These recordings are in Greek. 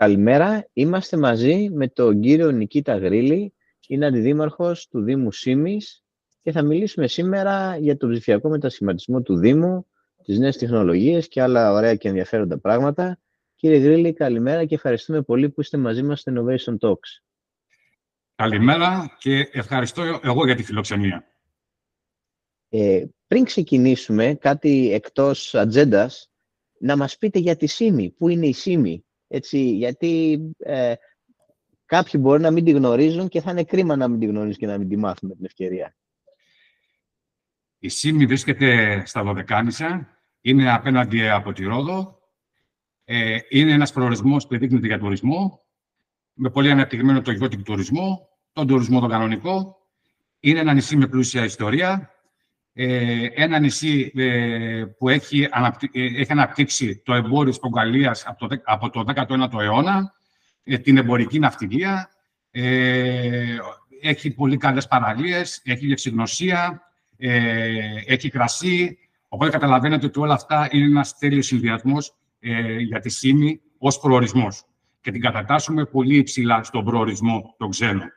Καλημέρα. Είμαστε μαζί με τον κύριο Νικήτα Γρήλη. Είναι αντιδήμαρχος του Δήμου Σίμης και θα μιλήσουμε σήμερα για τον ψηφιακό μετασχηματισμό του Δήμου, τις νέες τεχνολογίες και άλλα ωραία και ενδιαφέροντα πράγματα. Κύριε Γρήλη, καλημέρα και ευχαριστούμε πολύ που είστε μαζί μας στο Innovation Talks. Καλημέρα και ευχαριστώ εγώ για τη φιλοξενία. Ε, πριν ξεκινήσουμε κάτι εκτός ατζέντας, να μας πείτε για τη ΣΥΜΗ. Πού είναι η ΣΥΜΗ, έτσι, γιατί ε, κάποιοι μπορεί να μην τη γνωρίζουν και θα είναι κρίμα να μην τη γνωρίζουν και να μην τη μάθουν την ευκαιρία. Η ΣΥΜΗ βρίσκεται στα Δωδεκάνησα, είναι απέναντι από τη Ρόδο. Ε, είναι ένας προορισμός που δείχνεται για τουρισμό, με πολύ αναπτυγμένο το γεώτικο τουρισμό, τον τουρισμό τον κανονικό. Είναι ένα νησί με πλούσια ιστορία, ε, ένα νησί ε, που έχει, αναπτύ, ε, έχει αναπτύξει το εμπόριο της Πορτογαλίας από το, από το 19ο αιώνα, την εμπορική ναυτιλία, έχει πολύ καλές παραλίες, έχει λεξιγνωσία, έχει κρασί. Οπότε καταλαβαίνετε ότι όλα αυτά είναι ένας τέλειος συνδυασμός για τη ΣΥΜΗ ως προορισμός. Και την κατατάσσουμε πολύ υψηλά στον προορισμό των ξένων.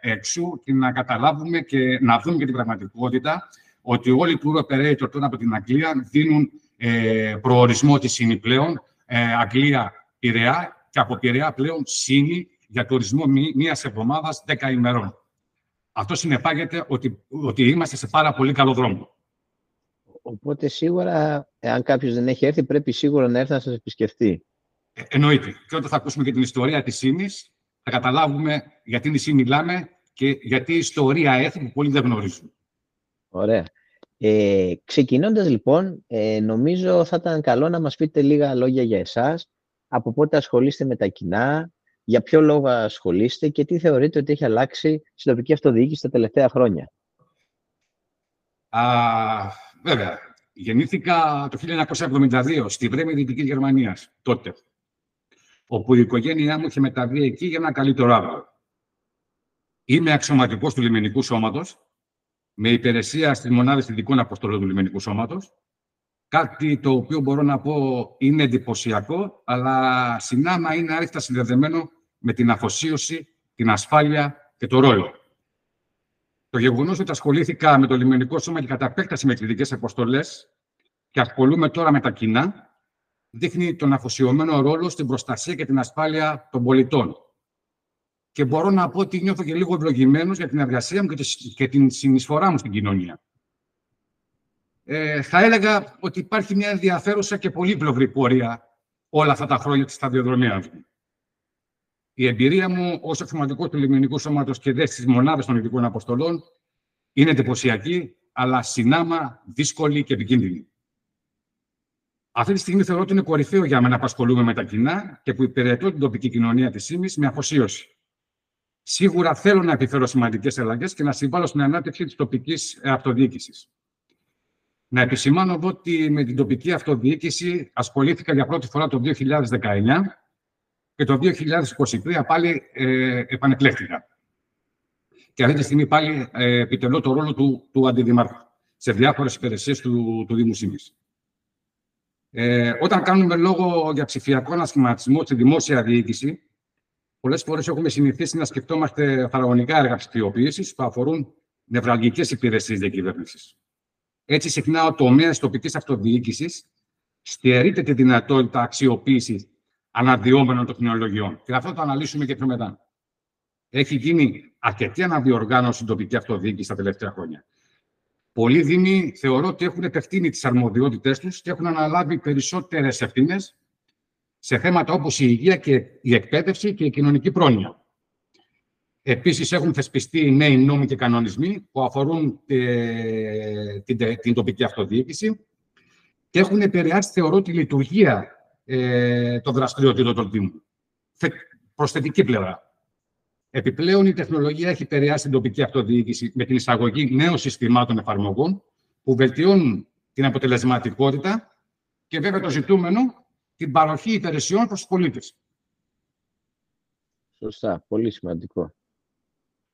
εξού και να καταλάβουμε και να δούμε και την πραγματικότητα ότι όλοι οι tour operator τώρα από την Αγγλία δίνουν ε, προορισμό τη ΣΥΝΗ πλέον, ε, Αγγλία Πειραιά και από Πειραιά πλέον ΣΥΝΗ για τουρισμό μίας εβδομάδας 10 ημερών. Αυτό συνεπάγεται ότι, ότι είμαστε σε πάρα πολύ καλό δρόμο. Οπότε σίγουρα, εάν κάποιος δεν έχει έρθει, πρέπει σίγουρα να έρθει να σας επισκεφτεί. Ε, εννοείται. Και όταν θα ακούσουμε και την ιστορία της ΣΥΝΗ, θα καταλάβουμε γιατί νησί μιλάμε και γιατί η ιστορία έχει που πολλοί δεν γνωρίζουν. Ωραία. Ε, ξεκινώντας λοιπόν, ε, νομίζω θα ήταν καλό να μας πείτε λίγα λόγια για εσάς, από πότε ασχολείστε με τα κοινά, για ποιο λόγο ασχολείστε και τι θεωρείτε ότι έχει αλλάξει στην τοπική αυτοδιοίκηση τα τελευταία χρόνια; Α, βέβαια. Γεννήθηκα το 1972 στη Βρέμη Δυτικής Γερμανίας, τότε, όπου η οικογένειά μου είχε μεταβεί εκεί για ένα καλύτερο αύριο. Είμαι αξιωματικός του λιμενικού σώματος με υπηρεσία στι μονάδε ειδικών αποστολών του λιμενικού σώματος. Κάτι το οποίο μπορώ να πω είναι εντυπωσιακό, αλλά συνάμα είναι άρρηκτα συνδεδεμένο με την αφοσίωση, την ασφάλεια και το ρόλο. Το γεγονός ότι ασχολήθηκα με το λιμενικό σώμα και κατά επέκταση με κλειδικέ αποστολές και ασχολούμαι τώρα με τα κοινά, δείχνει τον αφοσιωμένο ρόλο στην προστασία και την ασφάλεια των πολιτών και μπορώ να πω ότι νιώθω και λίγο ευλογημένος για την εργασία μου και την συνεισφορά μου στην κοινωνία. Ε, θα έλεγα ότι υπάρχει μια ενδιαφέρουσα και πολύπλευρη πορεία όλα αυτά τα χρόνια της σταδιοδρομίας μου. Η εμπειρία μου ως αξιωματικό του Λιμενικού Σώματος και δε στις μονάδες των ειδικών αποστολών είναι εντυπωσιακή, αλλά συνάμα δύσκολη και επικίνδυνη. Αυτή τη στιγμή θεωρώ ότι είναι κορυφαίο για μένα να απασχολούμε με τα κοινά και που υπηρετώ την τοπική κοινωνία της ΣΥΜΗ με αφοσίωση. Σίγουρα θέλω να επιφέρω σημαντικές αλλαγές και να συμβάλλω στην ανάπτυξη της τοπικής αυτοδιοίκησης. Να επισημάνω εδώ ότι με την τοπική αυτοδιοίκηση ασχολήθηκα για πρώτη φορά το 2019 και το 2023 πάλι ε, επανεκλέχθηκα. Και αυτή τη στιγμή πάλι ε, επιτελώ το ρόλο του, του αντιδημάρχου σε διάφορες υπηρεσίες του, του Δήμου Σίμης. Ε, όταν κάνουμε λόγο για ψηφιακό ανασχηματισμό στη δημόσια διοίκηση, Πολλές φορές έχουμε συνηθίσει να σκεφτόμαστε φαραγωνικά έργα ψηφιοποίηση που αφορούν νευραλγικές υπηρεσίες διακυβέρνησης. Έτσι, συχνά ο τομέας τοπικής αυτοδιοίκησης στερείται τη δυνατότητα αξιοποίησης αναδυόμενων τεχνολογιών. Και αυτό το αναλύσουμε και πιο μετά. Έχει γίνει αρκετή αναδιοργάνωση στην τοπική αυτοδιοίκηση τα τελευταία χρόνια. Πολλοί Δήμοι θεωρώ ότι έχουν επεκτείνει τις αρμοδιότητέ τους και έχουν αναλάβει περισσότερες ευθύνες σε θέματα όπως η υγεία και η εκπαίδευση και η κοινωνική πρόνοια. Επίσης, έχουν θεσπιστεί νέοι νόμοι και κανονισμοί που αφορούν ε, την, την τοπική αυτοδιοίκηση και έχουν επηρεάσει, θεωρώ, τη λειτουργία ε, των δραστηριοτήτων των Δήμων. Προσθετική πλευρά. Επιπλέον, η τεχνολογία έχει επηρεάσει την τοπική αυτοδιοίκηση με την εισαγωγή νέων συστημάτων εφαρμογών που βελτιώνουν την αποτελεσματικότητα και βέβαια το ζητούμενο την παροχή υπηρεσιών προς τους πολίτες. Σωστά, πολύ σημαντικό.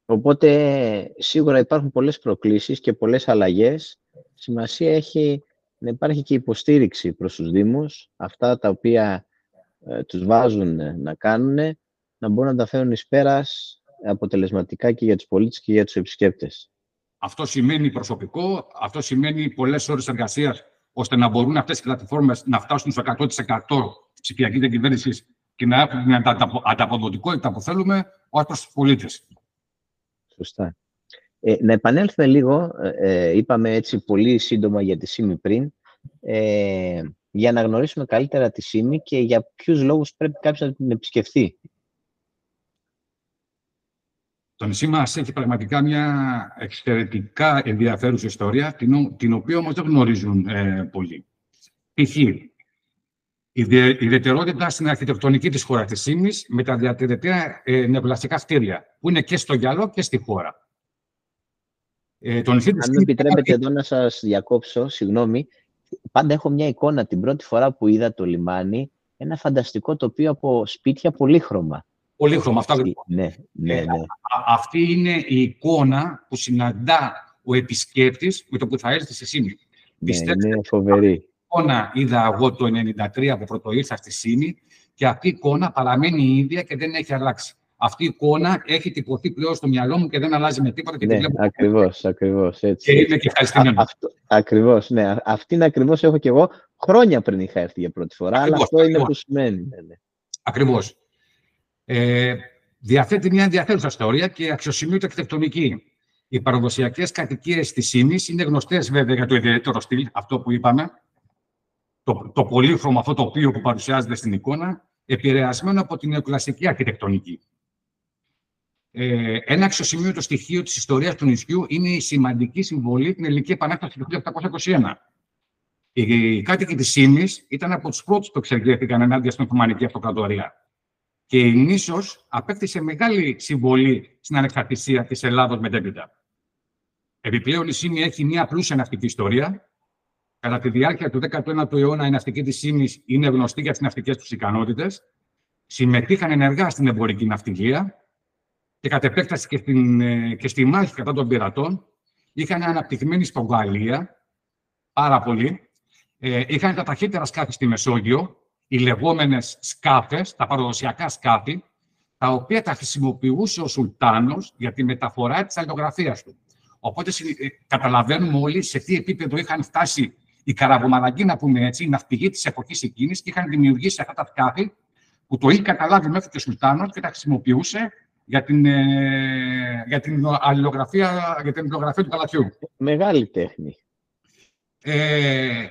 Οπότε, σίγουρα υπάρχουν πολλές προκλήσεις και πολλές αλλαγές. Σημασία έχει να υπάρχει και υποστήριξη προς τους Δήμους, αυτά τα οποία ε, τους βάζουν να κάνουν, να μπορούν να τα φέρουν εις πέρας αποτελεσματικά και για τους πολίτες και για τους επισκέπτες. Αυτό σημαίνει προσωπικό, αυτό σημαίνει πολλές ώρες εργασίας, ώστε να μπορούν αυτές οι πλατφόρμες να φτάσουν στο 100% της ψηφιακής διακυβέρνησης και να έχουν την ανταποδοτικότητα που θέλουμε ως προς τους πολίτες. Σωστά. Ε, να επανέλθουμε λίγο, ε, ε, είπαμε έτσι πολύ σύντομα για τη ΣΥΜΗ πριν, ε, για να γνωρίσουμε καλύτερα τη ΣΥΜΗ και για ποιους λόγους πρέπει κάποιος να την επισκεφθεί. Το νησί μας έχει πραγματικά μια εξαιρετικά ενδιαφέρουσα ιστορία, την, την οποία όμως δεν γνωρίζουν ε, πολλοί. Π.χ. η ιδιαιτερότητα στην αρχιτεκτονική της χώρας της ΣΥΜΗς με τα διατηρητικά ε, νεοκλασικά κτίρια, που είναι και στο γυαλό και στη χώρα. Ε, το νησί Αν μου επιτρέπετε εδώ να σας διακόψω, συγγνώμη, πάντα έχω μια εικόνα την πρώτη φορά που είδα το λιμάνι, ένα φανταστικό τοπίο από σπίτια πολύχρωμα. Πολύχρωμα, αυτά ναι, ναι, ναι. αυτή είναι η εικόνα που συναντά ο επισκέπτης με το που θα έρθει στη ΣΥΜΗ. Ναι, είναι φοβερή. Αυτή εικόνα είδα εγώ το 1993 που πρώτο ήρθα στη ΣΥΜΗ και αυτή η εικόνα παραμένει η ίδια και δεν έχει αλλάξει αυτή η εικόνα έχει τυπωθεί πλέον στο μυαλό μου και δεν αλλάζει με τίποτα. Και ναι, ακριβώς, ακριβώς, έτσι. Και είμαι και ευχαριστημένος. Ακριβώς, ναι. Αυτήν ακριβώς έχω και εγώ χρόνια πριν είχα έρθει για πρώτη φορά, ακριβώς, αλλά αυτό ακριβώς. είναι που σημαίνει. Ναι, ναι. Ακριβώς. Ε, διαθέτει μια ενδιαφέρουσα ιστορία και αξιοσημείωτη αρχιτεκτονική. Οι παραδοσιακές κατοικίες της ΣΥΜΗ είναι γνωστές βέβαια για το ιδιαίτερο στυλ, αυτό που είπαμε, το, το πολύχρωμο αυτό το οποίο που παρουσιάζεται στην εικόνα, επηρεασμένο από την νεοκλασική αρχιτεκτονική. Ε, ένα αξιοσημείωτο στοιχείο της ιστορίας του νησιού είναι η σημαντική συμβολή την Ελληνική Επανάσταση του 1821. Οι κάτοικοι της Σύνης ήταν από τους πρώτους που εξεργέθηκαν ενάντια στην Οθωμανική Αυτοκρατορία. Και η νήσος απέκτησε μεγάλη συμβολή στην ανεξαρτησία της Ελλάδος μετέπειτα. Επιπλέον η Σύνη έχει μια πλούσια ναυτική ιστορία. Κατά τη διάρκεια του 19ου αιώνα η ναυτική της Σύνης είναι γνωστή για τις ναυτικές τους ικανότητες. Συμμετείχαν ενεργά στην εμπορική ναυτιλία και κατ' επέκταση και, στην, ε, και στη μάχη κατά των πειρατών, είχαν αναπτυγμένη στον Γαλλία, πάρα πολύ. Ε, είχαν τα ταχύτερα σκάφη στη Μεσόγειο, οι λεγόμενες σκάφες, τα παραδοσιακά σκάφη, τα οποία τα χρησιμοποιούσε ο Σουλτάνος για τη μεταφορά της αλληλογραφίας του. Οπότε ε, καταλαβαίνουμε όλοι σε τι επίπεδο είχαν φτάσει οι καραβομαραγγοί, να πούμε έτσι, οι ναυπηγοί της εποχής εκείνης και είχαν δημιουργήσει αυτά τα σκάφη που το είχε καταλάβει μέχρι και ο Σουλτάνος και τα χρησιμοποιούσε για την, ε, για την αλληλογραφία, για την αλληλογραφία του καλαθιού. Μεγάλη τέχνη. Ε,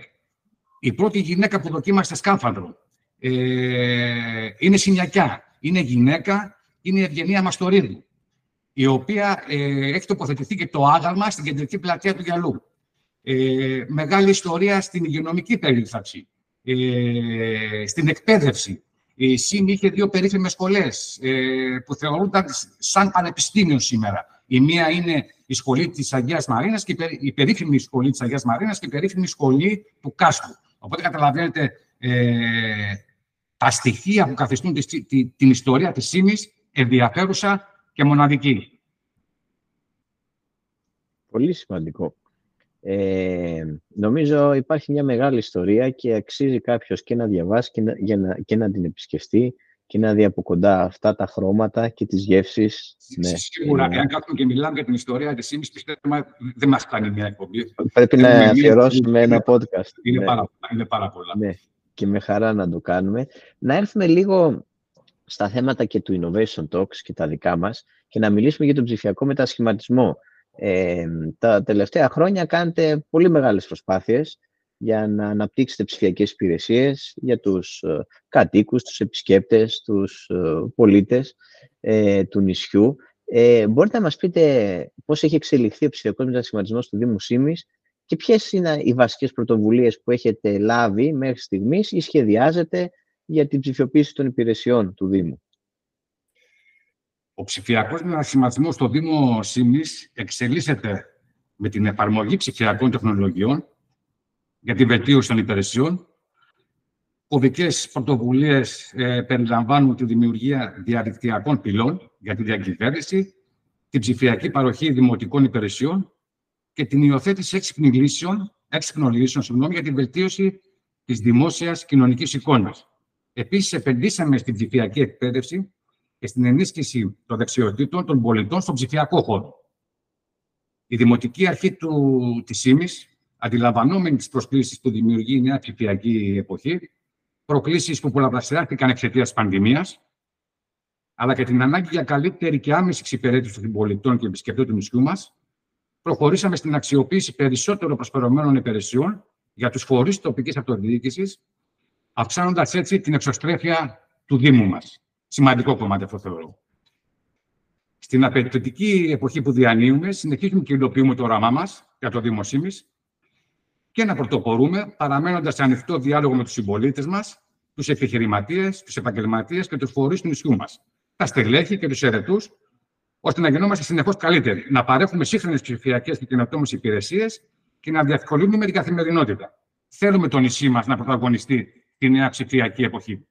η πρώτη γυναίκα που δοκίμασε σκάφανδρο ε, είναι Συνιακιά. Είναι γυναίκα, είναι η Ευγενία Μαστορίδου, η οποία ε, έχει τοποθετηθεί και το άγαλμα στην κεντρική πλατεία του Γυαλού. Ε, μεγάλη ιστορία στην υγειονομική περίθαψη, ε, στην εκπαίδευση, η ΣΥΜ είχε δύο περίφημες σχολές ε, που θεωρούνταν σαν πανεπιστήμιο σήμερα. Η μία είναι η σχολή της Αγίας Μαρίνας, και η περίφημη σχολή της Αγίας Μαρίνας και η περίφημη σχολή του Κάστρου. Οπότε καταλαβαίνετε ε, τα στοιχεία που καθιστούν τη, τη, την ιστορία της ΣΥΜΙΣ ενδιαφέρουσα και μοναδική. Πολύ σημαντικό. Ε, νομίζω υπάρχει μια μεγάλη ιστορία και αξίζει κάποιος και να διαβάσει και να, για να, και να την επισκεφτεί και να δει από κοντά αυτά τα χρώματα και τις γεύσεις. Ναι, Σίγουρα, εάν κάτσουμε και μιλάμε για την ιστορία της ΣΥΜΙΣ, πιστεύω δεν μας κάνει μια εκπομπή. Πρέπει να αφιερώσουμε ένα podcast. Είναι, ναι. πάρα, είναι πάρα πολλά. Ναι, και με χαρά να το κάνουμε. Να έρθουμε λίγο στα θέματα και του Innovation Talks και τα δικά μας και να μιλήσουμε για τον ψηφιακό μετασχηματισμό. Ε, τα τελευταία χρόνια κάνετε πολύ μεγάλες προσπάθειες για να αναπτύξετε ψηφιακές υπηρεσίες για τους ε, κατοίκους, τους επισκέπτες, τους ε, πολίτες ε, του νησιού. Ε, μπορείτε να μας πείτε πώς έχει εξελιχθεί ο ψηφιακός μετασχηματισμός του Δήμου Σίμης και ποιες είναι οι βασικές πρωτοβουλίες που έχετε λάβει μέχρι στιγμής ή σχεδιάζετε για την ψηφιοποίηση των υπηρεσιών του Δήμου; Ο ψηφιακός μετασχηματισμός στο Δήμο Σίμη εξελίσσεται με την εφαρμογή ψηφιακών τεχνολογιών για την βελτίωση των υπηρεσιών. Κωδικές πρωτοβουλίες ε, περιλαμβάνουν τη δημιουργία διαδικτυακών πυλών για τη διακυβέρνηση, την ψηφιακή παροχή δημοτικών υπηρεσιών και την υιοθέτηση έξυπνων λύσεων, έξυπνων λύσεων συγγνώμη, για την βελτίωση της δημόσιας κοινωνικής εικόνας. Επίσης, επενδύσαμε στην ψηφιακή εκπαίδευση και στην ενίσχυση των δεξιοτήτων των πολιτών στον ψηφιακό χώρο. Η Δημοτική Αρχή του, της ΣΥΜΙΣ, αντιλαμβανόμενη τις προσκλήσεις που δημιουργεί η νέα ψηφιακή εποχή, προκλήσεις που πολλαπλασιάστηκαν εξαιτίας της πανδημίας, αλλά και την ανάγκη για καλύτερη και άμεση εξυπηρέτηση των πολιτών και επισκεπτών του νησιού μας, προχωρήσαμε στην αξιοποίηση περισσότερο προσφερωμένων υπηρεσιών για τους φορείς τοπικής αυτοδιοίκησης, αυξάνοντας έτσι την εξωστρέφεια του Δήμου μας. Σημαντικό κομμάτι αυτό θεωρώ. Στην απαιτητική εποχή που διανύουμε, συνεχίζουμε και υλοποιούμε το όραμά μας για το Δήμο και να πρωτοπορούμε, παραμένοντας σε ανοιχτό διάλογο με τους συμπολίτες μας, τους επιχειρηματίες, τους επαγγελματίες και τους φορείς του νησιού μας, τα στελέχη και τους αιρετούς, ώστε να γινόμαστε συνεχώς καλύτεροι, να παρέχουμε σύγχρονες ψηφιακές και καινοτόμες υπηρεσίες και να διευκολύνουμε την καθημερινότητα. Θέλουμε το νησί μας να πρωταγωνιστεί τη νέα ψηφιακή εποχή.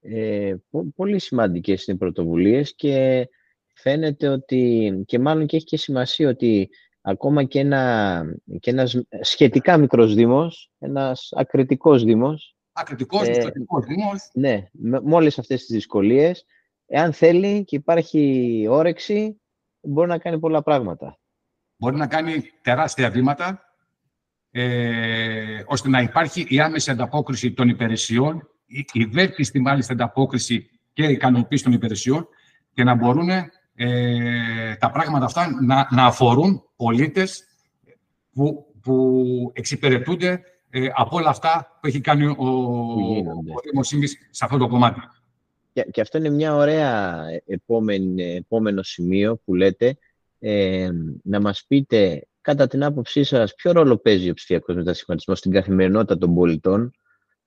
Ε, πολύ σημαντικές είναι οι πρωτοβουλίες και φαίνεται ότι, και μάλλον και έχει και σημασία ότι ακόμα και, ένα, και ένας σχετικά μικρός δήμος, ένας ακριτικός δήμος, Ακριτικός, ε, δήμος. Ναι, με, με όλες αυτές τις δυσκολίες, εάν θέλει και υπάρχει όρεξη, μπορεί να κάνει πολλά πράγματα. Μπορεί να κάνει τεράστια βήματα, ε, ώστε να υπάρχει η άμεση ανταπόκριση των υπηρεσιών, η, η βέλτιστη μάλιστα ανταπόκριση και η ικανοποίηση των υπηρεσιών και να μπορούν ε, τα πράγματα αυτά να, να αφορούν πολίτες που, που εξυπηρετούνται ε, από όλα αυτά που έχει κάνει ο, ο σε αυτό το κομμάτι. Και, και αυτό είναι μια ωραία επόμενο σημείο που λέτε, ε, να μας πείτε κατά την άποψή σας ποιο ρόλο παίζει ο ψηφιακός μετασχηματισμός στην καθημερινότητα των πολιτών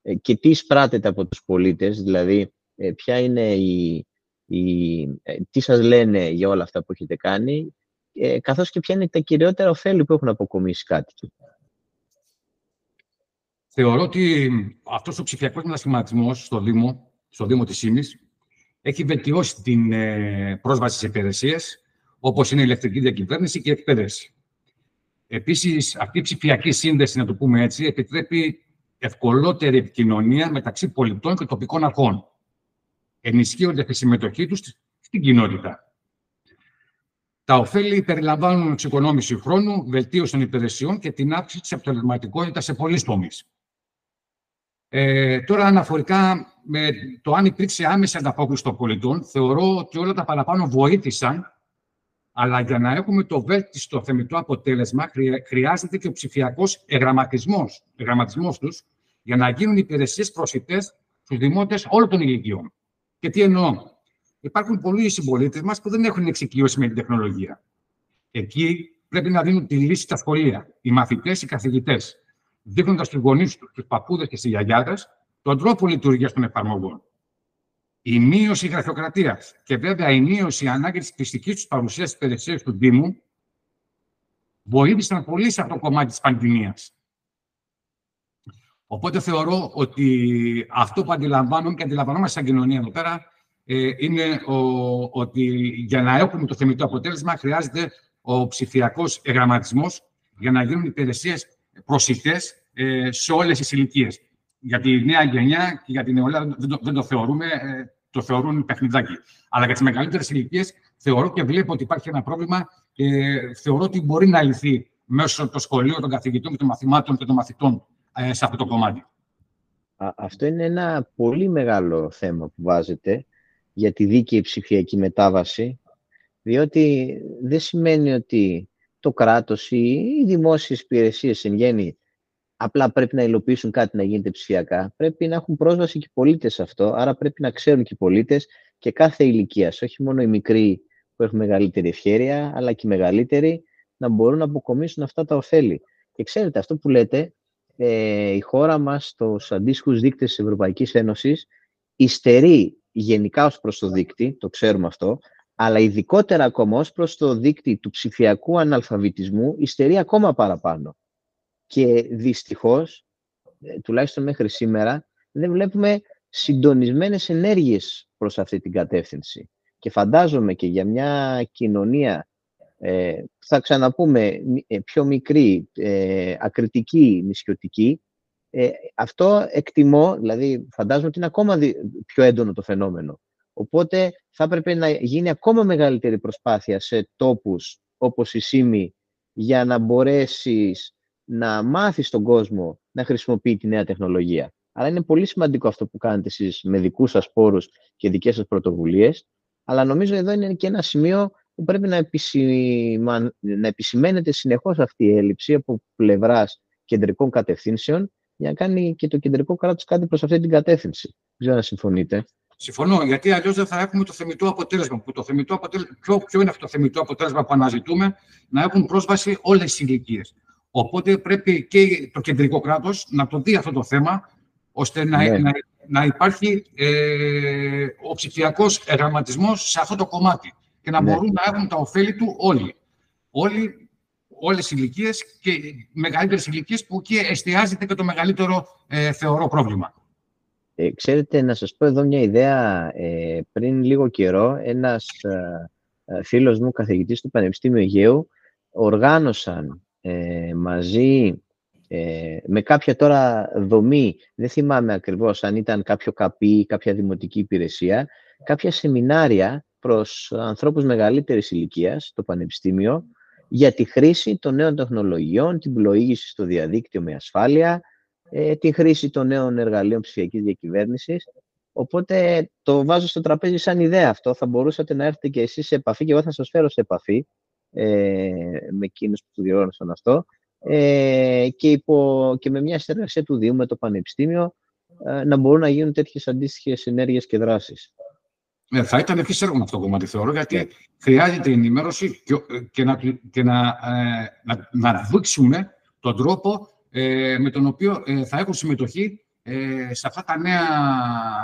ε, και τι σπράτεται από τους πολίτες, δηλαδή ε, ποια είναι η, η, ε, τι σας λένε για όλα αυτά που έχετε κάνει, ε, καθώς και ποια είναι τα κυριότερα ωφέλη που έχουν αποκομίσει κάτοικοι. Θεωρώ ότι αυτός ο ψηφιακός μετασχηματισμός στο Δήμο, στο Δήμο της Σίμης, έχει βελτιώσει την ε, πρόσβαση σε υπηρεσίες, όπως είναι η ηλεκτρική διακυβέρνηση και η εκπαίδευση. Επίσης, αυτή η ψηφιακή σύνδεση, να το πούμε έτσι, επιτρέπει ευκολότερη επικοινωνία μεταξύ πολιτών και τοπικών αρχών ενισχύονται τη συμμετοχή τους στην κοινότητα. Τα ωφέλη περιλαμβάνουν εξοικονόμηση χρόνου, βελτίωση των υπηρεσιών και την αύξηση της αποτελεσματικότητας σε πολλοί τομείς. Ε, τώρα, αναφορικά με το αν υπήρξε άμεση ανταπόκριση των πολιτών, θεωρώ ότι όλα τα παραπάνω βοήθησαν, αλλά για να έχουμε το βέλτιστο θεμητό αποτέλεσμα, χρειάζεται και ο ψηφιακός εγγραμματισμός τους για να γίνουν υπηρεσίες προσιτές στους δημότες όλων των ηλικιών. Και τι εννοώ; Υπάρχουν πολλοί συμπολίτες μας που δεν έχουν εξοικειώσει με την τεχνολογία. Εκεί πρέπει να δίνουν τη λύση στα σχολεία, οι μαθητές, οι καθηγητές, δείχνοντας στους γονείς τους, στου παππούδες και στις γιαγιάδες τον τρόπο λειτουργίας των εφαρμογών. Η μείωση γραφειοκρατίας και βέβαια η μείωση ανάγκης της πιστική τους παρουσίας στι υπηρεσίε του Δήμου βοήθησαν πολύ σε αυτό το κομμάτι της πανδημίας. Οπότε θεωρώ ότι αυτό που αντιλαμβάνομαι και αντιλαμβανόμαστε σαν κοινωνία εδώ πέρα ε, είναι ο, ότι για να έχουμε το θεμητό αποτέλεσμα χρειάζεται ο ψηφιακός εγγραμματισμός για να γίνουν υπηρεσίες προσιτές ε, σε όλες τις ηλικίες. Για τη νέα γενιά και για την νεολαία δεν το, δεν το θεωρούμε, ε, το θεωρούν παιχνιδάκι. Αλλά για τις μεγαλύτερες ηλικίες θεωρώ και βλέπω ότι υπάρχει ένα πρόβλημα και θεωρώ ότι μπορεί να λυθεί μέσω των σχολείων, των καθηγητών και των μαθημάτων και των μαθητών ε, σε αυτό το κομμάτι. Αυτό είναι ένα πολύ μεγάλο θέμα που βάζετε για τη δίκαιη ψηφιακή μετάβαση, διότι δεν σημαίνει ότι το κράτος ή οι δημόσιες υπηρεσίες εν γέννη απλά πρέπει να υλοποιήσουν κάτι να γίνεται ψηφιακά. Πρέπει να έχουν πρόσβαση και οι πολίτες σε αυτό, άρα πρέπει να ξέρουν και οι πολίτες και κάθε ηλικία, όχι μόνο οι μικροί που έχουν μεγαλύτερη ευχέρεια, αλλά και οι μεγαλύτεροι να μπορούν να αποκομίσουν αυτά τα ωφέλη. Και ξέρετε, αυτό που λέτε ε, η χώρα μας στους αντίστοιχους δείκτες της Ευρωπαϊκής Ένωσης υστερεί γενικά ως προς το δείκτη, το ξέρουμε αυτό, αλλά ειδικότερα ακόμα ως προς το δείκτη του ψηφιακού αναλφαβητισμού υστερεί ακόμα παραπάνω. Και δυστυχώς, ε, τουλάχιστον μέχρι σήμερα, δεν βλέπουμε συντονισμένες ενέργειες προς αυτή την κατεύθυνση. Και φαντάζομαι και για μια κοινωνία ε, θα ξαναπούμε ε, πιο μικρή, ε, ακριτική, νησιωτική, Ε, αυτό εκτιμώ, δηλαδή φαντάζομαι ότι είναι ακόμα πιο έντονο το φαινόμενο. Οπότε θα έπρεπε να γίνει ακόμα μεγαλύτερη προσπάθεια σε τόπους όπως η ΣΥΜΗ για να μπορέσεις να μάθεις τον κόσμο να χρησιμοποιεί τη νέα τεχνολογία. Αλλά είναι πολύ σημαντικό αυτό που κάνετε εσείς με δικούς σας πόρους και δικές σας πρωτοβουλίες. Αλλά νομίζω εδώ είναι και ένα σημείο που πρέπει να, επισημα... να επισημαίνεται συνεχώς αυτή η έλλειψη από πλευράς κεντρικών κατευθύνσεων για να κάνει και το κεντρικό κράτος κάτι προς αυτή την κατεύθυνση. Δεν ξέρω αν συμφωνείτε. Συμφωνώ, γιατί αλλιώς δεν θα έχουμε το θεμητό αποτέλεσμα. Που το θεμητό αποτέλεσμα ποιο, ποιο είναι αυτό το θεμητό αποτέλεσμα που αναζητούμε, να έχουν πρόσβαση όλες οι ηλικίες. Οπότε πρέπει και το κεντρικό κράτος να το δει αυτό το θέμα, ώστε να, ναι. να, να υπάρχει ε, ο ψηφιακός γραμματισμό σε αυτό το κομμάτι και να ναι. μπορούν να έχουν τα ωφέλη του όλοι. όλοι όλες οι ηλικίες και μεγαλύτερες ηλικίες που εκεί εστιάζεται και το μεγαλύτερο, ε, θεωρώ, πρόβλημα. Ε, ξέρετε, να σας πω εδώ μια ιδέα. Ε, πριν λίγο καιρό, ένας ε, ε, φίλος μου, καθηγητής του Πανεπιστήμιου Αιγαίου, οργάνωσαν ε, μαζί με κάποια τώρα δομή, δεν θυμάμαι ακριβώς αν ήταν κάποιο καπί ή κάποια δημοτική υπηρεσία, κάποια σεμινάρια προς ανθρώπους μεγαλύτερης ηλικίας, στο Πανεπιστήμιο, για τη χρήση των νέων τεχνολογιών, την πλοήγηση στο διαδίκτυο με ασφάλεια, ε, τη χρήση των νέων εργαλείων ψηφιακής διακυβέρνησης. Οπότε το βάζω στο τραπέζι σαν ιδέα αυτό. Θα μπορούσατε να έρθετε και εσείς σε επαφή και εγώ θα σας φέρω σε επαφή ε, με εκείνους που τους διοργάνωσαν αυτό ε, και, υπό, και με μια συνεργασία του Δήμου με το Πανεπιστήμιο ε, να μπορούν να γίνουν τέτοιες αντίστοιχες ενέργειες και δράσεις. Ναι, θα ήταν ευχή έργο αυτό το κομμάτι, θεωρώ, γιατί yeah. Ναι. χρειάζεται ενημέρωση και, και, να, και να, ε, να, να δείξουμε τον τρόπο ε, με τον οποίο ε, θα έχουν συμμετοχή ε, σε αυτά τα νέα,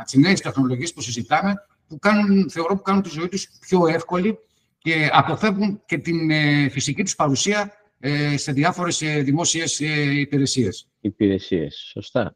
τις νέες τεχνολογίες που συζητάμε, που κάνουν, θεωρώ που κάνουν τη ζωή τους πιο εύκολη και αποφεύγουν και την φυσική τους παρουσία σε διάφορες δημόσιες υπηρεσίες. Υπηρεσίες, σωστά.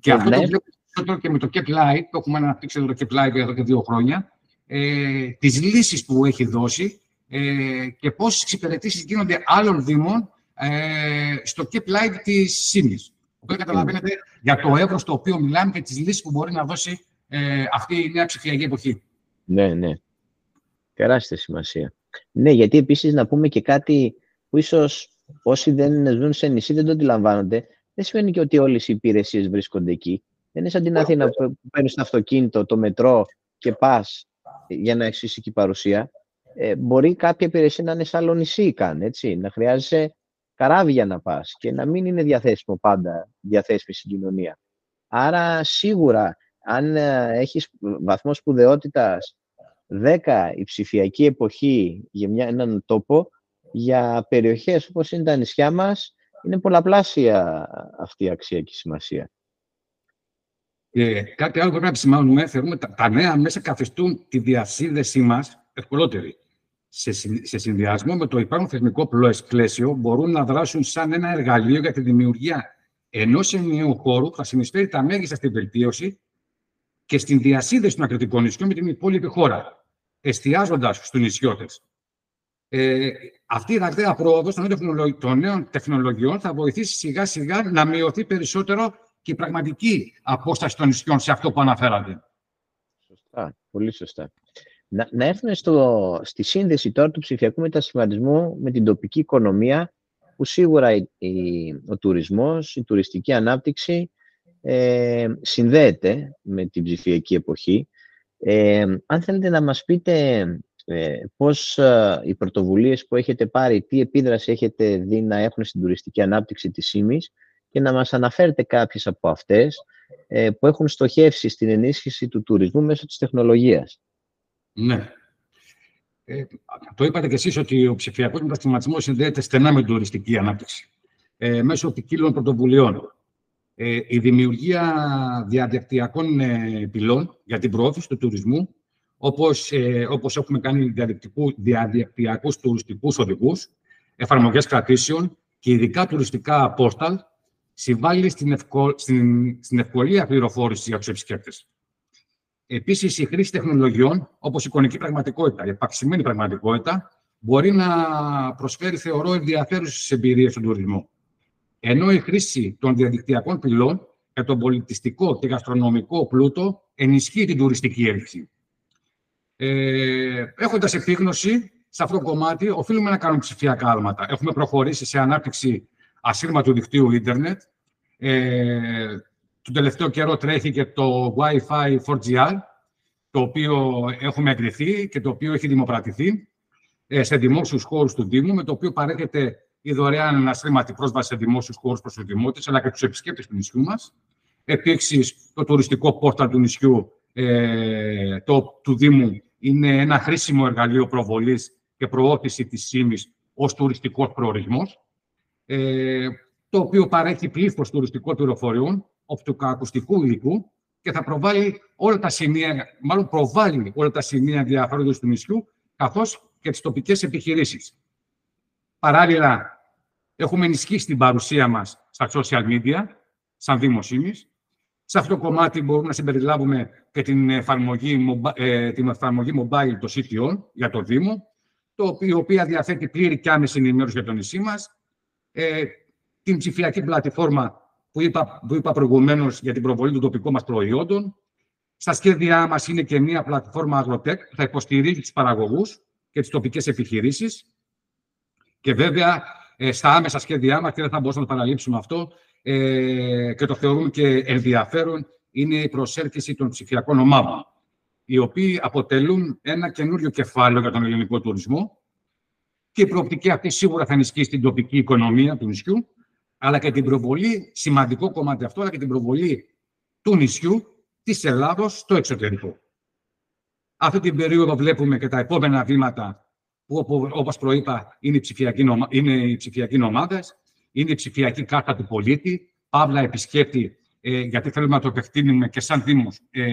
Και αυτό το βλέπω και με το Cap Light, που έχουμε αναπτύξει εδώ το Cap Light εδώ και δύο χρόνια, ε, τις λύσεις που έχει δώσει ε, και πόσες εξυπηρετήσεις γίνονται άλλων δήμων ε, στο keep live της ΣΥΜΙΣ. Οπότε καταλαβαίνετε για το ευρώ στο οποίο μιλάμε και τις λύσεις που μπορεί να δώσει ε, αυτή η νέα ψηφιακή εποχή. Ναι, ναι. Τεράστια σημασία. Ναι, γιατί επίσης να πούμε και κάτι που ίσως όσοι δεν ζουν σε νησί δεν το αντιλαμβάνονται, δεν σημαίνει και ότι όλες οι υπηρεσίες βρίσκονται εκεί. Δεν είναι σαν την Αθήνα που παίρνεις το αυτοκίνητο, το μετρό και πας για να έχεις εκεί παρουσία. Ε, μπορεί κάποια υπηρεσία να είναι σαν νησί καν, έτσι, να χρειάζεσαι καράβια να πας και να μην είναι διαθέσιμο πάντα διαθέσιμη συγκοινωνία. Άρα σίγουρα αν ε, έχεις βαθμός σπουδαιότητας 10 η ψηφιακή εποχή για μια, έναν τόπο, για περιοχές όπως είναι τα νησιά μας, είναι πολλαπλάσια αυτή η αξία και η σημασία. Και κάτι άλλο που πρέπει να επισημάνουμε, θεωρούμε τα, τα νέα μέσα καθιστούν τη διασύνδεσή μας ευκολότερη σε, σε συνδυασμό με το υπάρχον θεσμικό πλαίσιο, μπορούν να δράσουν σαν ένα εργαλείο για τη δημιουργία ενός ενιαίου χώρου που θα συνεισφέρει τα μέγιστα στην βελτίωση και στην διασύνδεση των ακριτικών νησιών με την υπόλοιπη χώρα, εστιάζοντας στους νησιώτες. Ε, αυτή η ραγδαία πρόοδος των νέων τεχνολογιών θα βοηθήσει σιγά σιγά να μειωθεί περισσότερο και η πραγματική απόσταση των νησιών σε αυτό που αναφέρατε. Σωστά, πολύ σωστά. Να, να έρθουμε στο, στη σύνδεση τώρα του ψηφιακού μετασχηματισμού με την τοπική οικονομία, που σίγουρα ο τουρισμός, η τουριστική ανάπτυξη ε, συνδέεται με την ψηφιακή εποχή. Ε, αν θέλετε να μας πείτε ε, πώς ε, οι πρωτοβουλίες που έχετε πάρει, τι επίδραση έχετε δει να έχουν στην τουριστική ανάπτυξη της ΣΥΜΗΣ και να μας αναφέρετε κάποιες από αυτές ε, που έχουν στοχεύσει στην ενίσχυση του τουρισμού μέσω της τεχνολογίας. Ναι. Ε, το είπατε και εσείς ότι ο ψηφιακός μετασχηματισμός συνδέεται στενά με την τουριστική ανάπτυξη ε, μέσω ποικίλων πρωτοβουλειών. Ε, η δημιουργία διαδικτυακών ε, πυλών για την προώθηση του τουρισμού, όπως, ε, όπως έχουμε κάνει διαδικτυακούς τουριστικούς οδηγούς, εφαρμογές κρατήσεων και ειδικά τουριστικά πόρταλ, συμβάλλει στην, ευκο... στην... στην ευκολία πληροφόρησης για τους επισκέπτες. Επίσης, η χρήση τεχνολογιών, όπως η εικονική πραγματικότητα, η επαξημένη πραγματικότητα, μπορεί να προσφέρει, θεωρώ, ενδιαφέρουσες εμπειρίες στον τουρισμό. Ενώ η χρήση των διαδικτυακών πυλών για τον πολιτιστικό και γαστρονομικό πλούτο ενισχύει την τουριστική έλξη. Ε, Έχοντας επίγνωση σε αυτό το κομμάτι, οφείλουμε να κάνουμε ψηφιακά άλματα. Έχουμε προχωρήσει σε ανάπτυξη ασύρματου δικτύου ίντερνετ. Ε, τον τελευταίο καιρό τρέχει και το Wi-Fi 4GR, το οποίο έχουμε εγκριθεί και το οποίο έχει δημοπρατηθεί ε, σε δημόσιους χώρους του Δήμου, με το οποίο παρέχεται η δωρεάν αναστρήματη πρόσβαση σε δημόσιους χώρους προς του δημότε, αλλά και τους επισκέπτες του νησιού μας. Επίσης, το τουριστικό πόρταλ του νησιού ε, το, του Δήμου είναι ένα χρήσιμο εργαλείο προβολής και προώθηση της ΣΥΜΗ ως τουριστικός προορισμός, ε, το οποίο παρέχει πλήθος τουριστικών πληροφοριών, οπτικοακουστικού υλικού και θα προβάλλει όλα τα σημεία, μάλλον προβάλλει όλα τα σημεία ενδιαφέροντος του νησιού, καθώς και τις τοπικές επιχειρήσεις. Παράλληλα, έχουμε ενισχύσει την παρουσία μας στα social media, σαν δημοσύνης. Σε αυτό το κομμάτι μπορούμε να συμπεριλάβουμε και την εφαρμογή, ε, την εφαρμογή mobile, το CTO, για το Δήμο, το οποίο, η οποία διαθέτει πλήρη και άμεση ενημέρωση για το νησί μας, ε, την ψηφιακή πλατφόρμα που είπα, που είπα προηγουμένως για την προβολή των τοπικών μας προϊόντων. Στα σχέδιά μας είναι και μια πλατφόρμα Agrotech που θα υποστηρίζει τους παραγωγούς και τις τοπικές επιχειρήσεις. Και βέβαια, ε, στα άμεσα σχέδιά μας, και δεν θα μπορούσαμε να το παραλείψουμε αυτό, ε, και το θεωρούμε και ενδιαφέρον, είναι η προσέλκυση των ψηφιακών ομάδων, οι οποίοι αποτελούν ένα καινούριο κεφάλαιο για τον ελληνικό τουρισμό και η προοπτική αυτή σίγουρα θα ενισχύσει την τοπική οικονομία του νησιού αλλά και την προβολή, σημαντικό κομμάτι αυτό, αλλά και την προβολή του νησιού, της Ελλάδος, στο εξωτερικό. Αυτή την περίοδο βλέπουμε και τα επόμενα βήματα που, όπως προείπα, είναι οι ψηφιακοί, είναι οι ψηφιακοί νομάδες, είναι η ψηφιακή κάρτα του πολίτη, παύλα επισκέπτη, ε, γιατί θέλουμε να το επεκτείνουμε και σαν Δήμος ε,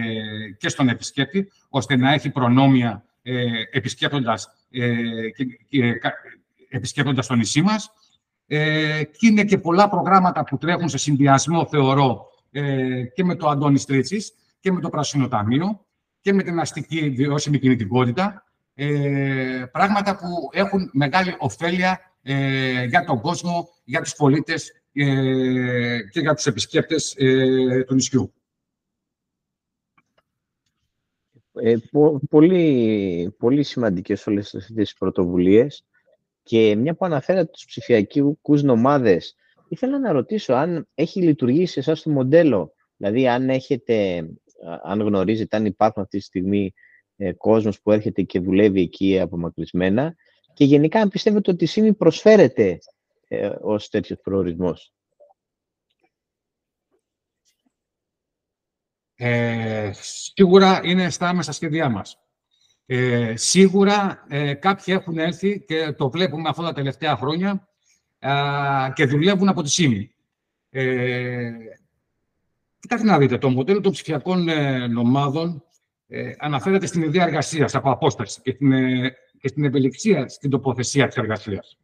και στον επισκέπτη, ώστε να έχει προνόμια ε, επισκέπτοντας, ε, και, και, επισκέπτοντας το νησί μας ε, και είναι και πολλά προγράμματα που τρέχουν σε συνδυασμό, θεωρώ, ε, και με το Αντώνης Στρίτσης και με το Πράσινο Ταμείο και με την αστική βιώσιμη κινητικότητα. Ε, πράγματα που έχουν μεγάλη ωφέλεια ε, για τον κόσμο, για τους πολίτες ε, και για τους επισκέπτες ε, του νησιού. Ε, πολύ, πολύ σημαντικές όλες αυτές τις πρωτοβουλίες. Και μια που αναφέρατε τους ψηφιακούς νομάδες, ήθελα να ρωτήσω αν έχει λειτουργήσει εσάς το μοντέλο, δηλαδή αν έχετε, αν γνωρίζετε, αν υπάρχουν αυτή τη στιγμή ε, κόσμος που έρχεται και δουλεύει εκεί απομακρυσμένα και γενικά αν πιστεύετε ότι η ΣΥΜΗ προσφέρεται ε, ως τέτοιος προορισμός; Ε, σίγουρα είναι στα άμεσα σχέδιά μας. Ε, σίγουρα ε, κάποιοι έχουν έρθει και το βλέπουμε αυτά τα τελευταία χρόνια και δουλεύουν από τη ΣΥΜΗ. Ε, κοιτάξτε να δείτε, το μοντέλο των ψηφιακών ε, νομάδων ε, αναφέρεται στην ιδέα εργασίας από απόσταση και στην, ε, και στην ευελιξία στην τοποθεσία της εργασίας.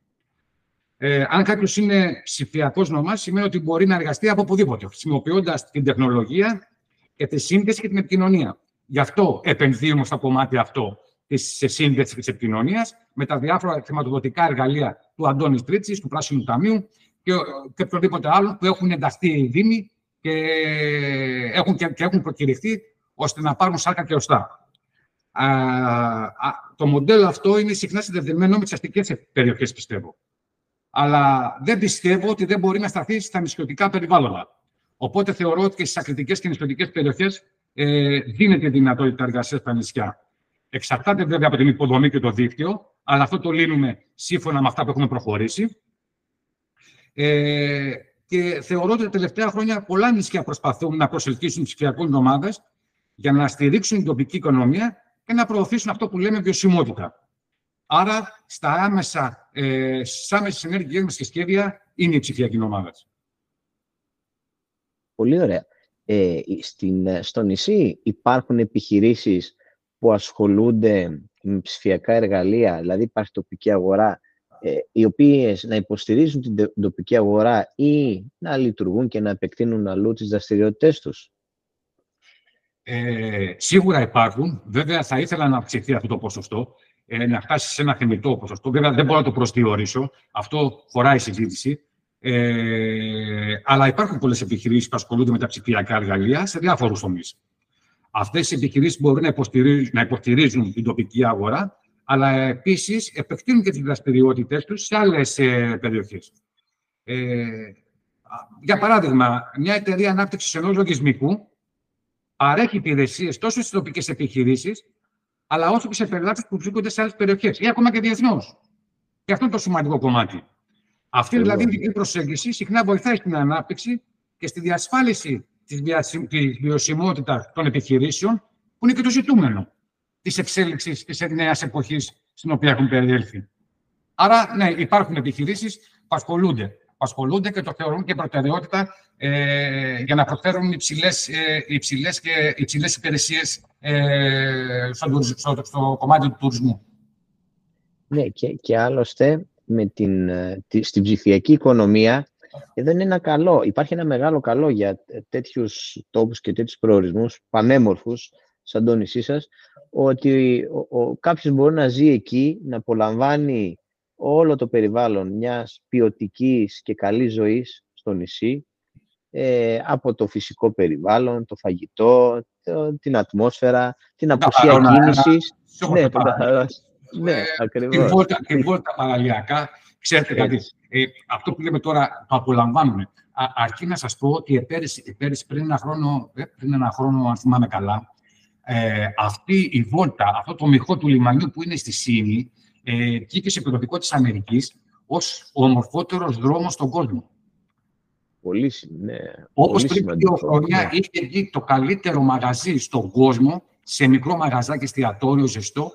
Ε, αν κάποιος είναι ψηφιακός νομάς, σημαίνει ότι μπορεί να εργαστεί από οπουδήποτε, χρησιμοποιώντας την τεχνολογία και τη σύνδεση και την επικοινωνία. Γι' αυτό επενδύουμε στο κομμάτι αυτό της σύνδεση της επικοινωνίας με τα διάφορα χρηματοδοτικά εργαλεία του Αντώνης Τρίτσης, του Πράσινου Ταμείου και, και οποιοδήποτε άλλο που έχουν ενταχθεί οι Δήμοι και έχουν, και, και έχουν προκηρυχθεί ώστε να πάρουν σάρκα και οστά. Α, το μοντέλο αυτό είναι συχνά συνδεδεμένο με τις αστικές περιοχές, πιστεύω. Αλλά δεν πιστεύω ότι δεν μπορεί να σταθεί στα νησιωτικά περιβάλλοντα. Οπότε θεωρώ ότι και στις ακριτικές και νησιωτικές περιοχές ε, δίνεται δυνατότητα εργασίας στα νησιά. Εξαρτάται βέβαια από την υποδομή και το δίκτυο, αλλά αυτό το λύνουμε σύμφωνα με αυτά που έχουμε προχωρήσει. Ε, και θεωρώ ότι τα τελευταία χρόνια πολλά νησιά προσπαθούν να προσελκύσουν ψηφιακούς ομάδε για να στηρίξουν την τοπική οικονομία και να προωθήσουν αυτό που λέμε βιωσιμότητα. Άρα, στα άμεσα, ε, στις άμεσες ενέργειές μας και σχέδια είναι οι ψηφιακοί ομάδες. Πολύ ωραία ε, στην, ε, στο νησί υπάρχουν επιχειρήσεις που ασχολούνται με ψηφιακά εργαλεία, δηλαδή υπάρχει τοπική αγορά, ε, οι οποίες να υποστηρίζουν την τοπική αγορά ή να λειτουργούν και να επεκτείνουν αλλού τις δραστηριότητε τους; Ε, σίγουρα υπάρχουν. Βέβαια, θα ήθελα να αυξηθεί αυτό το ποσοστό, ε, να φτάσει σε ένα θεμητό ποσοστό. Βέβαια, δεν μπορώ να το προσδιορίσω. Αυτό χωράει συζήτηση. Ε, αλλά υπάρχουν πολλές επιχειρήσεις που ασχολούνται με τα ψηφιακά εργαλεία σε διάφορους τομείς. Αυτές οι επιχειρήσεις μπορούν να υποστηρίζουν, να υποστηρίζουν την τοπική αγορά, αλλά επίσης επεκτείνουν και τις δραστηριότητες τους σε άλλες ε, περιοχές. Ε, για παράδειγμα, μια εταιρεία ανάπτυξης ενός λογισμικού παρέχει υπηρεσίες τόσο στις τοπικές επιχειρήσεις, αλλά όσο και σε πελάτε που βρίσκονται σε άλλες περιοχές ή ακόμα και διεθνώς. Και αυτό είναι το σημαντικό κομμάτι. Αυτή δηλαδή η διπλή προσέγγιση συχνά βοηθάει στην ανάπτυξη και στη διασφάλιση της βιωσιμότητας των επιχειρήσεων, που είναι και το ζητούμενο της εξέλιξης της νέας εποχής στην οποία έχουν περιέλθει. Άρα, ναι, υπάρχουν επιχειρήσεις που ασχολούνται ασχολούνται και το θεωρούν και προτεραιότητα ε, για να προσφέρουν υψηλές, ε, υψηλές, και, υψηλές υπηρεσίες ε, στο, στο, στο, κομμάτι του τουρισμού. Ναι, και, και άλλωστε με την, ε, τη, στην ψηφιακή οικονομία εδώ είναι ένα καλό, υπάρχει ένα μεγάλο καλό για τέτοιους τόπους και τέτοιους προορισμούς πανέμορφους σαν το νησί σας, ότι ο, ο, κάποιος μπορεί να ζει εκεί, να απολαμβάνει όλο το περιβάλλον μιας ποιοτικής και καλής ζωής στο νησί, ε, από το φυσικό περιβάλλον, το φαγητό, την ατμόσφαιρα, την απουσία κίνησης. Ναι, το ναι, ε, ακριβώς. Την βόλτα, παραλιακά. Ξέρετε κάτι, ε, αυτό που λέμε τώρα το απολαμβάνουμε. αρκεί να σας πω ότι πέρυσι, πριν ένα χρόνο, ε, πριν ένα χρόνο, αν θυμάμαι καλά, ε, αυτή η βόλτα, αυτό το μυχό του λιμανιού που είναι στη Σύνη, ε, βγήκε σε περιοδικό της Αμερικής ως ο ομορφότερος δρόμος στον κόσμο. Πολύ, ναι. Όπως πριν δύο χρόνια ναι. είχε βγει το καλύτερο μαγαζί στον κόσμο, σε μικρό μαγαζάκι εστιατόριο ζεστό,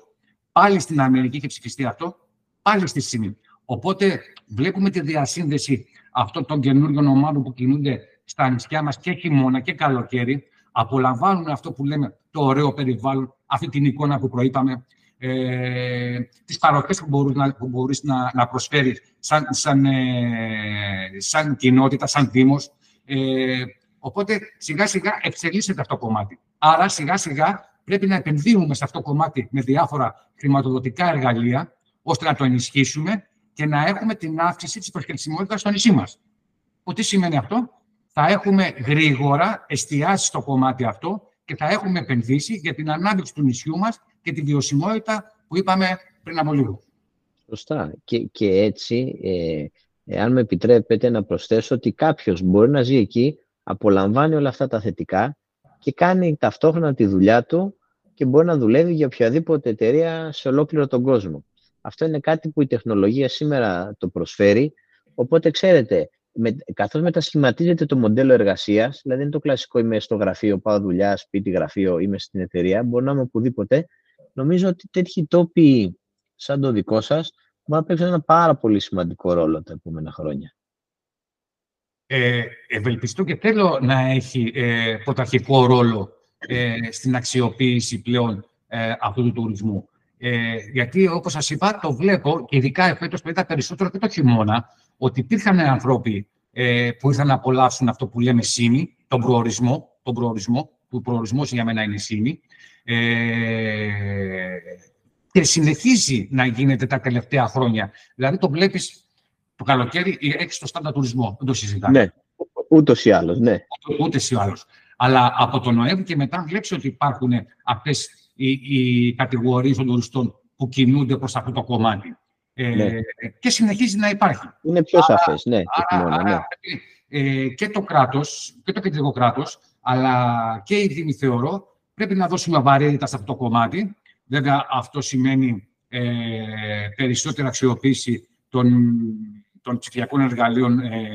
πάλι στην Αμερική είχε ψηφιστεί αυτό, πάλι στη ΣΥΝΗ. Οπότε βλέπουμε τη διασύνδεση αυτών των καινούριων ομάδων που κινούνται στα νησιά μας και χειμώνα και καλοκαίρι, απολαμβάνουν αυτό που λέμε το ωραίο περιβάλλον, αυτή την εικόνα που προείπαμε, ε, τις παροχές που, μπορείς να, που μπορείς να, να προσφέρεις σαν, σαν, ε, σαν κοινότητα, σαν δήμος. Ε, οπότε σιγά σιγά εξελίσσεται αυτό το κομμάτι. Άρα σιγά σιγά πρέπει να επενδύουμε σε αυτό το κομμάτι με διάφορα χρηματοδοτικά εργαλεία, ώστε να το ενισχύσουμε και να έχουμε την αύξηση της προσχελσιμότητας στο νησί μας. Που τι σημαίνει αυτό; Θα έχουμε γρήγορα εστιάσει στο κομμάτι αυτό και θα έχουμε επενδύσει για την ανάπτυξη του νησιού μας και τη βιωσιμότητα που είπαμε πριν από λίγο. Σωστά. Και, και έτσι, ε, εάν με επιτρέπετε να προσθέσω ότι κάποιος μπορεί να ζει εκεί, απολαμβάνει όλα αυτά τα θετικά και κάνει ταυτόχρονα τη δουλειά του και μπορεί να δουλεύει για οποιαδήποτε εταιρεία σε ολόκληρο τον κόσμο. Αυτό είναι κάτι που η τεχνολογία σήμερα το προσφέρει. Οπότε, ξέρετε, με, καθώς μετασχηματίζεται το μοντέλο εργασίας, δηλαδή είναι το κλασικό είμαι στο γραφείο, πάω δουλειά, σπίτι, γραφείο, είμαι στην εταιρεία, μπορεί να είμαι οπουδήποτε, νομίζω ότι τέτοιοι τόποι σαν το δικό σας μπορεί να παίξουν ένα πάρα πολύ σημαντικό ρόλο τα επόμενα χρόνια. Ε, ευελπιστώ και θέλω να έχει ε, πρωταρχικό ρόλο ε, στην αξιοποίηση πλέον ε, αυτού του τουρισμού. Ε, γιατί, όπως σας είπα, το βλέπω, και ειδικά εφέτος που ήταν περισσότερο και το χειμώνα, ότι υπήρχαν άνθρωποι ε, που ήρθαν να απολαύσουν αυτό που λέμε σήμη, τον προορισμό, τον προορισμό, που ο προορισμός για μένα είναι σήμη, ε, και συνεχίζει να γίνεται τα τελευταία χρόνια. Δηλαδή το βλέπεις το καλοκαίρι, έχει το στάντα τουρισμό, δεν το συζητάμε. Ναι, ούτως ή άλλως, ναι. Ούτε ή άλλως. Αλλά από τον Νοέμβρη και μετά βλέπεις ότι υπάρχουν αυτές οι, οι κατηγορίες των τουριστών που κινούνται προς αυτό το κομμάτι. Ε, ναι. Και συνεχίζει να υπάρχει. Είναι πιο σαφές, ναι. Άρα, ναι. Ε, και το κράτος, και το κεντρικό κράτος, αλλά και οι Δήμοι θεωρώ, πρέπει να δώσουμε βαρύτητα σε αυτό το κομμάτι. Βέβαια, αυτό σημαίνει ε, περισσότερη αξιοποίηση των, των ψηφιακών εργαλείων ε,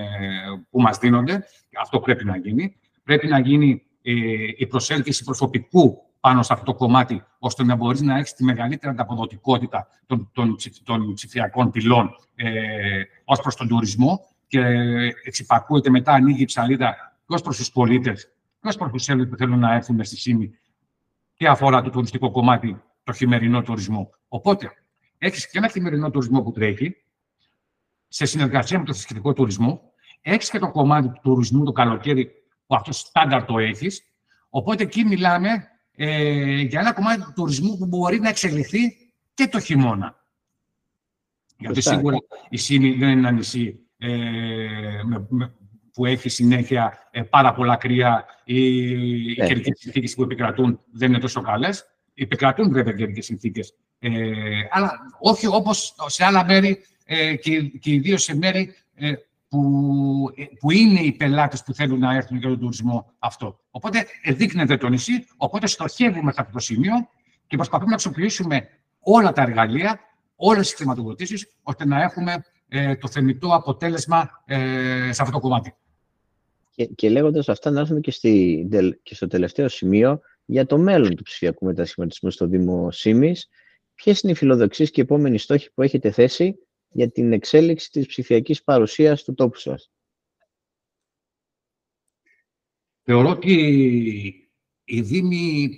που μας δίνονται. Αυτό πρέπει να γίνει. Πρέπει να γίνει ε, η προσέλκυση προσωπικού πάνω σε αυτό το κομμάτι, ώστε να μπορείς να έχεις τη μεγαλύτερη ανταποδοτικότητα των, των, των ψηφιακών πυλών ε, ως προς τον τουρισμό και εξυπακούεται μετά, ανοίγει η ψαλίδα και ως προς τους πολίτες και ως προς τους που θέλουν να έρθουν στη ΣΥΜΗ και αφορά το τουριστικό κομμάτι, το χειμερινό τουρισμό. Οπότε, έχεις και ένα χειμερινό τουρισμό που τρέχει, σε συνεργασία με το θρησκευτικό τουρισμό, έχεις και το κομμάτι του τουρισμού το καλοκαίρι, που αυτό στάνταρ το έχεις. Οπότε εκεί μιλάμε ε, για ένα κομμάτι του τουρισμού που μπορεί να εξελιχθεί και το χειμώνα. Γιατί σίγουρα η Σύνη δεν είναι ένα νησί ε, που έχει συνέχεια ε, πάρα πολλά κρύα ή οι ναι. καιρικέ συνθήκες που επικρατούν δεν είναι τόσο καλές. Επικρατούν βέβαια καιρικέ συνθήκες. Ε, αλλά όχι όπως σε άλλα μέρη ε, και, και ιδίως σε μέρη ε, που, που είναι οι πελάτες που θέλουν να έρθουν για τον τουρισμό αυτό. Οπότε εδείκνεται το νησί, οπότε στοχεύουμε σε αυτό το σημείο και προσπαθούμε να αξιοποιήσουμε όλα τα εργαλεία, όλες τις χρηματοδοτήσεις, ώστε να έχουμε ε, το θεμητό αποτέλεσμα ε, σε αυτό το κομμάτι. Και, και λέγοντας αυτά, να έρθουμε και, στη, και στο τελευταίο σημείο για το μέλλον του ψηφιακού μετασχηματισμού στο Δήμο Σίμης. Ποιες είναι οι φιλοδοξίες και οι επόμενοι στόχοι που έχετε θέσει για την εξέλιξη της ψηφιακής παρουσίας του τόπου σας; Θεωρώ ότι οι Δήμοι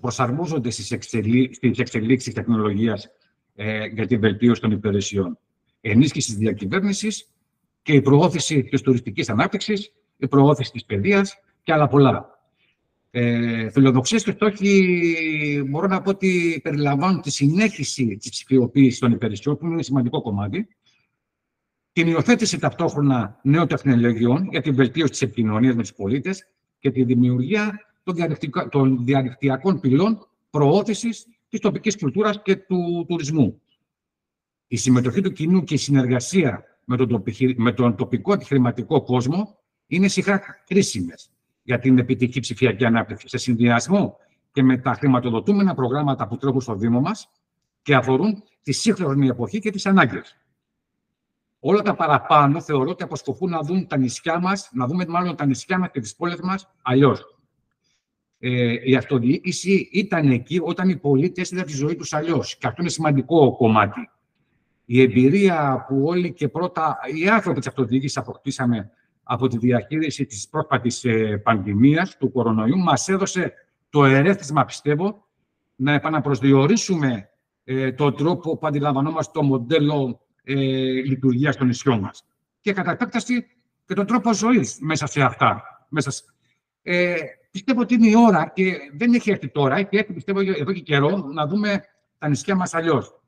προσαρμόζονται στις, εξελί... στις εξελίξεις τεχνολογίας ε, για την βελτίωση των υπηρεσιών. Ενίσχυσης της διακυβέρνησης και η προώθηση της τουριστικής ανάπτυξης, η προώθηση της παιδείας και άλλα πολλά. Ε, φιλοδοξίες και στόχοι μπορώ να πω ότι περιλαμβάνουν τη συνέχιση της ψηφιοποίησης των υπηρεσιών, που είναι σημαντικό κομμάτι, την υιοθέτηση ταυτόχρονα νέων τεχνολογιών για την βελτίωση της επικοινωνίας με τους πολίτες και τη δημιουργία των διαδικτυακών πυλών προώθησης της τοπικής κουλτούρας και του τουρισμού. Η συμμετοχή του κοινού και η συνεργασία με τον, με τον τοπικό επιχειρηματικό κόσμο είναι συχνά κρίσιμες για την επιτυχή ψηφιακή ανάπτυξη, σε συνδυασμό και με τα χρηματοδοτούμενα προγράμματα που τρέχουν στο Δήμο μας και αφορούν τη σύγχρονη εποχή και τις ανάγκες. Όλα τα παραπάνω θεωρώ ότι αποσκοπούν να δουν τα νησιά μας, να δούμε μάλλον τα νησιά μας και τις πόλεις μας αλλιώς. Ε, η αυτοδιοίκηση ήταν εκεί όταν οι πολίτες είδαν τη ζωή τους αλλιώς. Και αυτό είναι σημαντικό κομμάτι. Η εμπειρία που όλοι και πρώτα οι άνθρωποι της αυτοδιοίκησης αποκτήσαμε από τη διαχείριση της πρόσφατης ε, πανδημίας του κορονοϊού μας έδωσε το ερέθισμα, πιστεύω, να επαναπροσδιορίσουμε ε, τον τρόπο που αντιλαμβανόμαστε το μοντέλο ε, λειτουργίας των νησιών μας. Και κατά επέκταση και τον τρόπο ζωής μέσα σε αυτά. Μέσα σε... Ε, πιστεύω ότι είναι η ώρα και δεν έχει έρθει τώρα, έχει έρθει πιστεύω εδώ και καιρό να δούμε τα νησιά μας αλλιώς.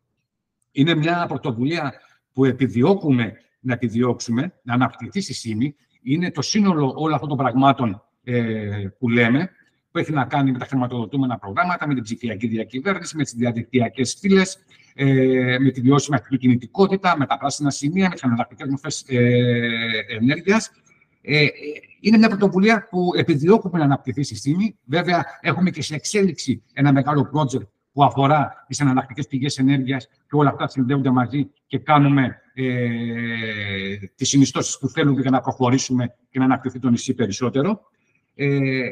Είναι μια πρωτοβουλία που επιδιώκουμε να επιδιώξουμε, να αναπτυχθεί στη ΣΥΜΗ είναι το σύνολο όλων αυτών των πραγμάτων ε, που λέμε, που έχει να κάνει με τα χρηματοδοτούμενα προγράμματα, με την ψηφιακή διακυβέρνηση, με τις διαδικτυακές φύλες, ε, με τη βιώσιμη αστική κινητικότητα, με τα πράσινα σημεία, με τις αναλλακτικέ μορφές ε, ενέργειας. Ε, είναι μια πρωτοβουλία που επιδιώκουμε να αναπτυχθεί στη στιγμή. Βέβαια, έχουμε και σε εξέλιξη ένα μεγάλο project που αφορά τις εναλλακτικές πηγές ενέργειας και όλα αυτά συνδέονται μαζί και κάνουμε ε, τις συνιστώσεις που θέλουμε για να προχωρήσουμε και να αναπτυχθεί το νησί περισσότερο. Ε,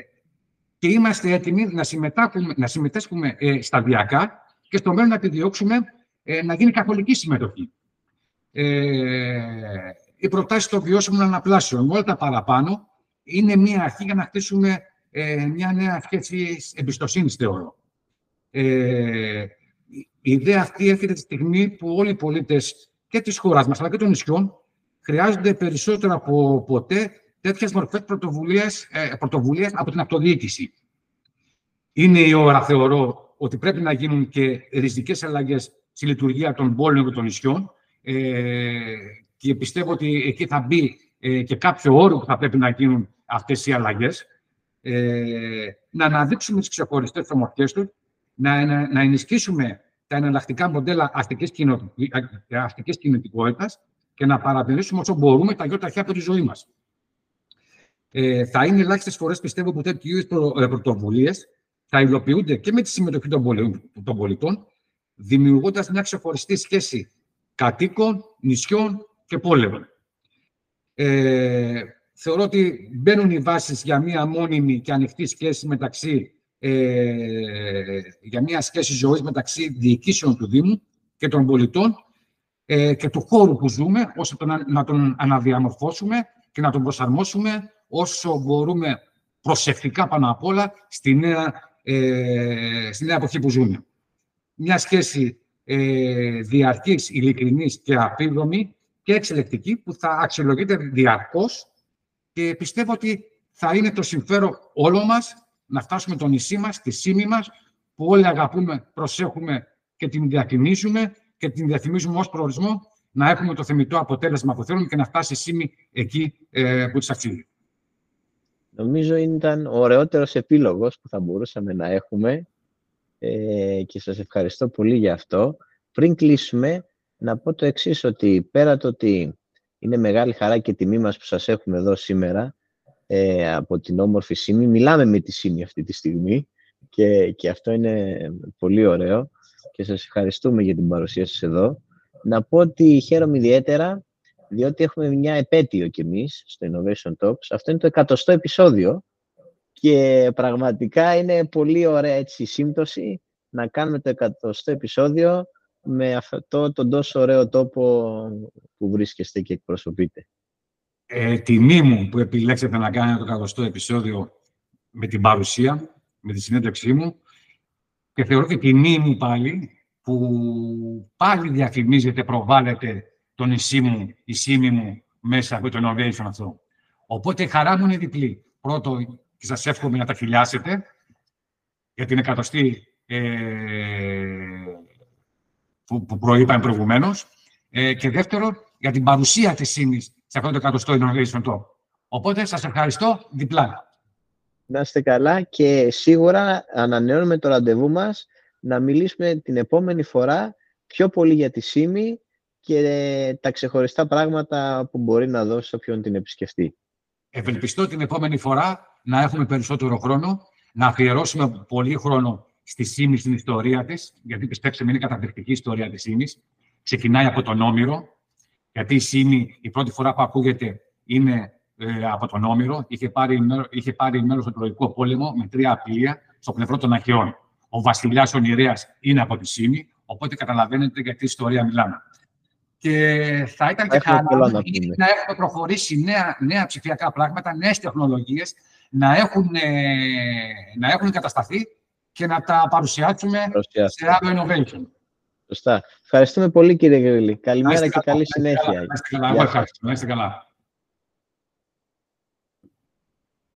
και είμαστε έτοιμοι να συμμετάσχουμε, να συμμετάσχουμε ε, σταδιακά και στο μέλλον να επιδιώξουμε ε, να γίνει καθολική συμμετοχή. Ε, οι προτάσεις των βιώσιμων αναπλάσεων, όλα τα παραπάνω, είναι μια αρχή για να χτίσουμε ε, μια νέα σχέση εμπιστοσύνης, θεωρώ. Ε, η ιδέα αυτή έρχεται τη στιγμή που όλοι οι πολίτες και της χώρας μας, αλλά και των νησιών, χρειάζονται περισσότερο από ποτέ τέτοιες μορφές πρωτοβουλία ε, από την αυτοδιοίκηση. Είναι η ώρα, θεωρώ, ότι πρέπει να γίνουν και ριζικέ αλλαγές στη λειτουργία των πόλεων και των νησιών. Ε, και πιστεύω ότι εκεί θα μπει ε, και κάποιο όρο που θα πρέπει να γίνουν αυτές οι αλλαγές. Ε, να αναδείξουμε τις ξεχωριστές ομορφιέ του, να, να, να ενισχύσουμε τα εναλλακτικά μοντέλα αστικής, κοινο... αστικής κινητικότητας και να παρατηρήσουμε όσο μπορούμε τα γιώτα από τη ζωή μας. Ε, θα είναι ελάχιστες φορές, πιστεύω, που τέτοιου είδους ε, πρωτοβουλίες θα υλοποιούνται και με τη συμμετοχή των πολιτών, δημιουργώντας μια ξεχωριστή σχέση κατοίκων, νησιών και πόλεων. Ε, θεωρώ ότι μπαίνουν οι βάσεις για μια μόνιμη και ανοιχτή σχέση μεταξύ ε, για μια σχέση ζωής μεταξύ διοικήσεων του Δήμου και των πολιτών ε, και του χώρου που ζούμε, ώστε να τον αναδιαμορφώσουμε και να τον προσαρμόσουμε όσο μπορούμε προσεκτικά πάνω απ' όλα στη νέα, ε, στη νέα εποχή που ζούμε. Μια σχέση ε, διαρκής, ειλικρινής και απίδομη και εξελεκτική που θα αξιολογείται διαρκώς και πιστεύω ότι θα είναι το συμφέρον όλων μας να φτάσουμε το νησί μας, τη σήμη μας, που όλοι αγαπούμε, προσέχουμε και την διαφημίζουμε και την διαφημίζουμε ως προορισμό να έχουμε το θεμητό αποτέλεσμα που θέλουμε και να φτάσει η ΣΥΜΗ εκεί ε, που της αξίζει. Νομίζω ήταν ο ωραιότερος επίλογος που θα μπορούσαμε να έχουμε ε, και σας ευχαριστώ πολύ για αυτό. Πριν κλείσουμε, να πω το εξής ότι πέρα το ότι είναι μεγάλη χαρά και τιμή μας που σας έχουμε εδώ σήμερα ε, από την όμορφη ΣΥΜΗ. Μιλάμε με τη ΣΥΜΗ αυτή τη στιγμή και, και αυτό είναι πολύ ωραίο και σας ευχαριστούμε για την παρουσία σας εδώ. Να πω ότι χαίρομαι ιδιαίτερα διότι έχουμε μια επέτειο κι εμείς στο Innovation Talks. Αυτό είναι το εκατοστό επεισόδιο και πραγματικά είναι πολύ ωραία έτσι σύμπτωση να κάνουμε το εκατοστό επεισόδιο με αυτό τον τόσο ωραίο τόπο που βρίσκεστε και εκπροσωπείτε. Ε, τιμή μου που επιλέξετε να κάνετε το εκατοστό επεισόδιο με την παρουσία, με τη συνέντευξή μου και θεωρώ και τιμή μου πάλι που πάλι διαφημίζετε, προβάλλετε τον νησί μου, η σήμη μου μέσα από το innovation αυτό. Οπότε η χαρά μου είναι διπλή. Πρώτο, και σας εύχομαι να τα χιλιάσετε για την εκατοστή ε, που, που προείπαμε προηγουμένως. Ε, και δεύτερο, για την παρουσία της ΣΥΜΗ σε αυτό το εκατοστό Innovation Talk. Οπότε σας ευχαριστώ διπλά. Να είστε καλά και σίγουρα ανανεώνουμε το ραντεβού μας να μιλήσουμε την επόμενη φορά πιο πολύ για τη ΣΥΜΗ και τα ξεχωριστά πράγματα που μπορεί να δώσει όποιον την επισκεφτεί. Ευελπιστώ την επόμενη φορά να έχουμε περισσότερο χρόνο, να αφιερώσουμε πολύ χρόνο στη ΣΥΜΗ, στην ιστορία της, γιατί πιστέψτε με είναι καταπληκτική ιστορία της ΣΥΜΗ. Ξεκινάει από τον Όμηρο, γιατί η ΣΥΜΗ η πρώτη φορά που ακούγεται είναι ε, από τον Όμηρο. Είχε πάρει, είχε πάρει μέρος στο Τροϊκό Πόλεμο με τρία πλοία στο πλευρό των Αχαιών. Ο βασιλιάς ο είναι από τη ΣΥΜΗ, οπότε καταλαβαίνετε για τι ιστορία μιλάμε. Και θα ήταν και χαρά να, να έχουμε προχωρήσει νέα, νέα ψηφιακά πράγματα, νέες τεχνολογίες, να έχουν, ε, να έχουν κατασταθεί και να τα παρουσιάσουμε σε άλλο innovation. Σωστά. Ευχαριστούμε πολύ κύριε Γρήλη. Καλημέρα και καλή συνέχεια. Να είστε καλά.